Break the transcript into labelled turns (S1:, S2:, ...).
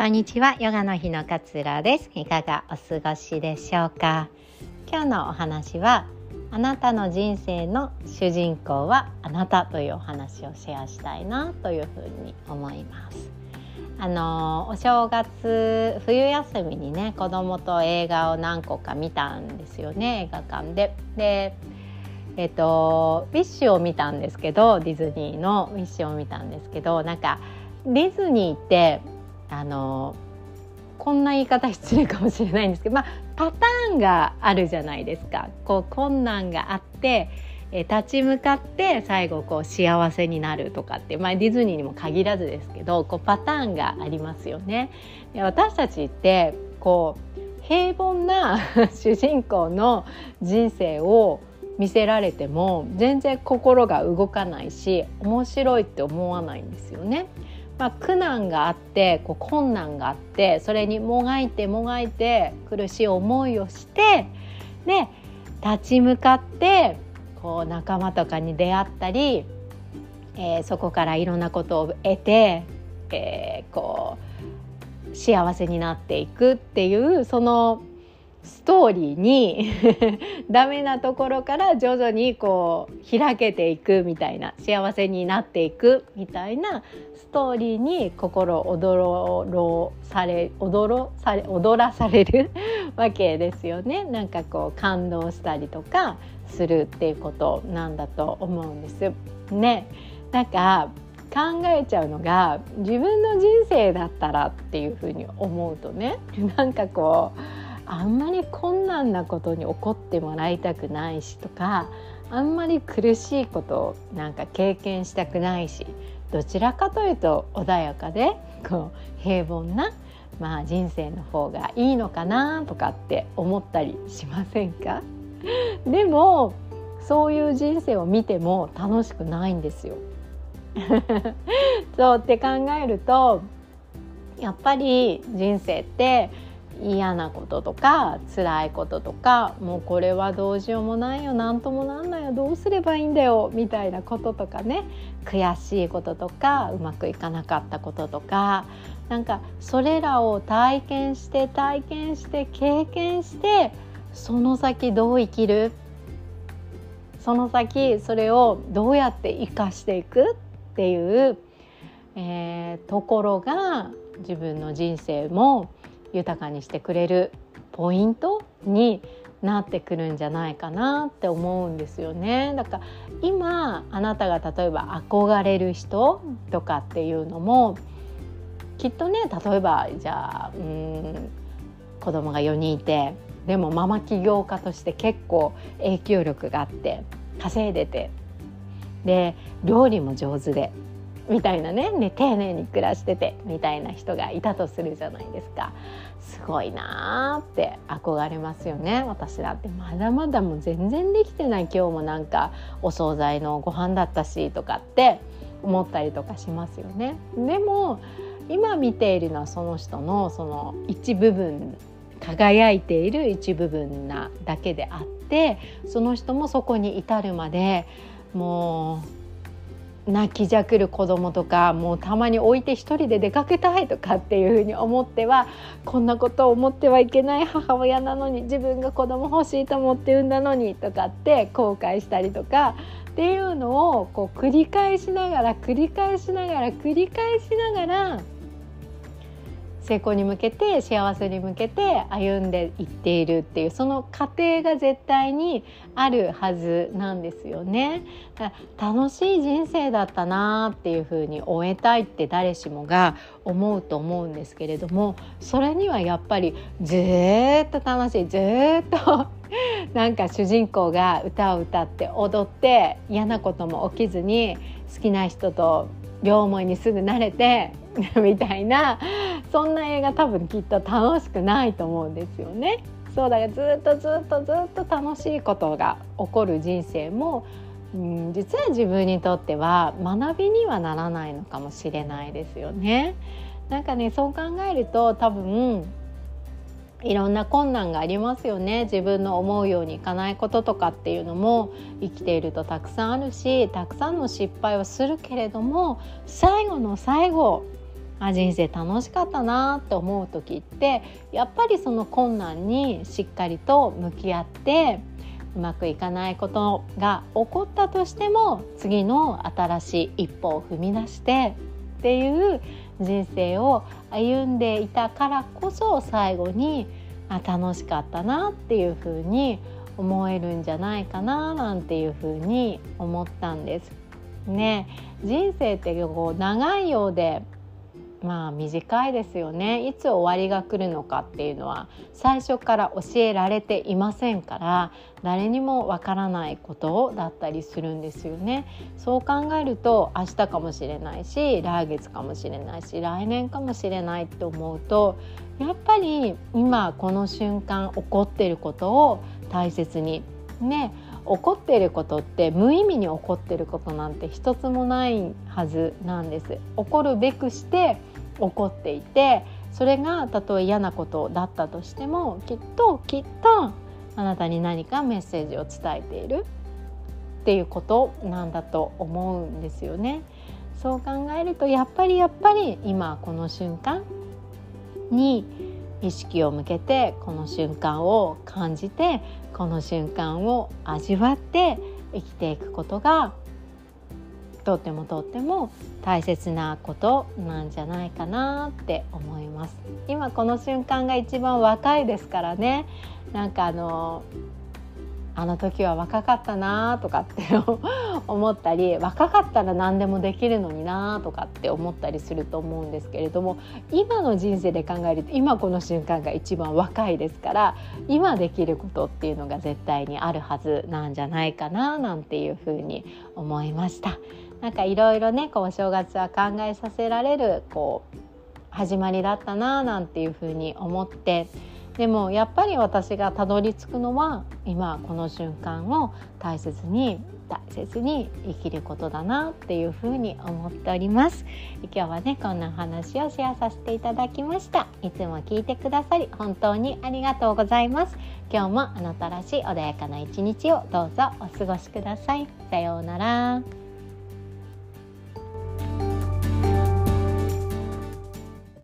S1: こんにちは。ヨガの日の勝浦です。いかがお過ごしでしょうか？今日のお話はあなたの人生の主人公はあなたというお話をシェアしたいなというふうに思います。あのお正月冬休みにね子供と映画を何個か見たんですよね映画館で。でえっとウィッシュを見たんですけどディズニーのウィッシュを見たんですけどなんかディズニーってあのこんな言い方失礼かもしれないんですけど、まあ、パターンがあるじゃないですか。こう困難があってえ立ち向かって最後こう幸せになるとかって、まあ、ディズニーにも限らずですけどこうパターンがありますよね。私たちってこう平凡な 主人公の人生を見せられても全然心が動かないし面白いって思わないんですよね。まあ、苦難があってこう困難があってそれにもがいてもがいて苦しい思いをしてで立ち向かってこう仲間とかに出会ったり、えー、そこからいろんなことを得て、えー、こう幸せになっていくっていうそのストーリーに ダメなところから徐々にこう開けていくみたいな幸せになっていくみたいなストーリーに心躍ろされ踊され踊らされる わけですよねなんかこう感動したりとかするっていうことなんだと思うんです。ねなんか考えちゃうのが自分の人生だったらっていうふうに思うとねなんかこうあんまり困難なことに怒ってもらいたくないしとかあんまり苦しいことをなんか経験したくないしどちらかというと穏やかでこう平凡な、まあ、人生の方がいいのかなとかって思ったりしませんか？でもそういう人生を見ても楽しくないんですよ。そうって考えるとやっぱり人生って嫌なこととか辛いこととかもうこれはどうしようもないよ何ともなんないよどうすればいいんだよみたいなこととかね。悔しいこととかうまくいかなかったこととかなんかそれらを体験して体験して経験してその先どう生きる？その先それをどうやって生かしていく？っていう、えー、ところが自分の人生も豊かにしてくれるポイントになってくるんじゃないかなって思うんですよね。だから今あなたが例えば憧れる人とかっていうのもきっとね例えばじゃあうん子供が4人いてでもママ起業家として結構影響力があって稼いでてで料理も上手でみたいなねね丁寧に暮らしててみたいな人がいたとするじゃないですか。すごいなーって憧れますよね私だって。まだまだもう全然できてない今日もなんかお惣菜のご飯だったしとかって思ったりとかしますよね。でも今見ているのはその人のその一部分輝いている一部分なだけであってその人もそこに至るまでもう泣きじゃくる子供とかもうたまに置いて1人で出かけたいとかっていうふうに思ってはこんなことを思ってはいけない母親なのに自分が子供欲しいと思って産んだのにとかって後悔したりとかっていうのをこう繰り返しながら繰り返しながら繰り返しながら成功に向けて幸せに向けて歩んでいっているっていうその過程が絶対にあるはずなんですよね。楽しい人生だったなっていうふうに終えたいって誰しもが思うと思うんですけれどもそれにはやっぱりずっと楽しいずっと なんか主人公が歌を歌って踊って嫌なことも起きずに好きな人と両思いにすぐ慣れてみたいなそんな映画多分きっと楽しくないと思うんですよね。そうだからずっとずっとずっと楽しいことが起こる人生も、うん、実は自分にとっては学びにはならないのかもしれないですよね。なんかねそう考えると多分いろんな困難がありますよね自分の思うようにいかないこととかっていうのも生きているとたくさんあるしたくさんの失敗をするけれども最後の最後あ人生楽しかったなって思う時ってやっぱりその困難にしっかりと向き合ってうまくいかないことが起こったとしても次の新しい一歩を踏み出してっていう人生を歩んでいたからこそ最後にあ楽しかったなっていうふうに思えるんじゃないかななんていうふうに思ったんです。ね人生ってこう長いようでまあ短いですよねいつ終わりが来るのかっていうのは最初から教えられていませんから誰にもわからないことだったりするんですよねそう考えると明日かもしれないし来月かもしれないし来年かもしれないって思うとやっぱり今この瞬間起こっていることを大切にね起こっていることって無意味に起こっていることなんて一つもないはずなんです。起こるべくして起こっていてそれがたとえ嫌なことだったとしてもきっときっとあなたに何かメッセージを伝えているっていうことなんだと思うんですよね。そう考えるとやっぱりやっぱり今この瞬間に意識を向けてこの瞬間を感じてこの瞬間を味わって生きていくことがとってもとっても大切なことなんじゃないかなって思います今この瞬間が一番若いですからねなんかあのあの時は若かったなとかって 思ったり若かったら何でもできるのになとかって思ったりすると思うんですけれども今の人生で考えると今この瞬間が一番若いですから今できることっていうのが絶対にあるはずなんじゃないかななんていうふうに思いました。なんかいろいろねこうお正月は考えさせられるこう始まりだったななんていうふうに思ってでもやっぱり私がたどり着くのは今この瞬間を大切に大切に生きることだなっていうふうに思っております。今日はねこんなお話をシェアさせていただきました。いつも聞いてくださり本当にありがとうございます。今日もあなたらしい穏やかな一日をどうぞお過ごしください。さようなら。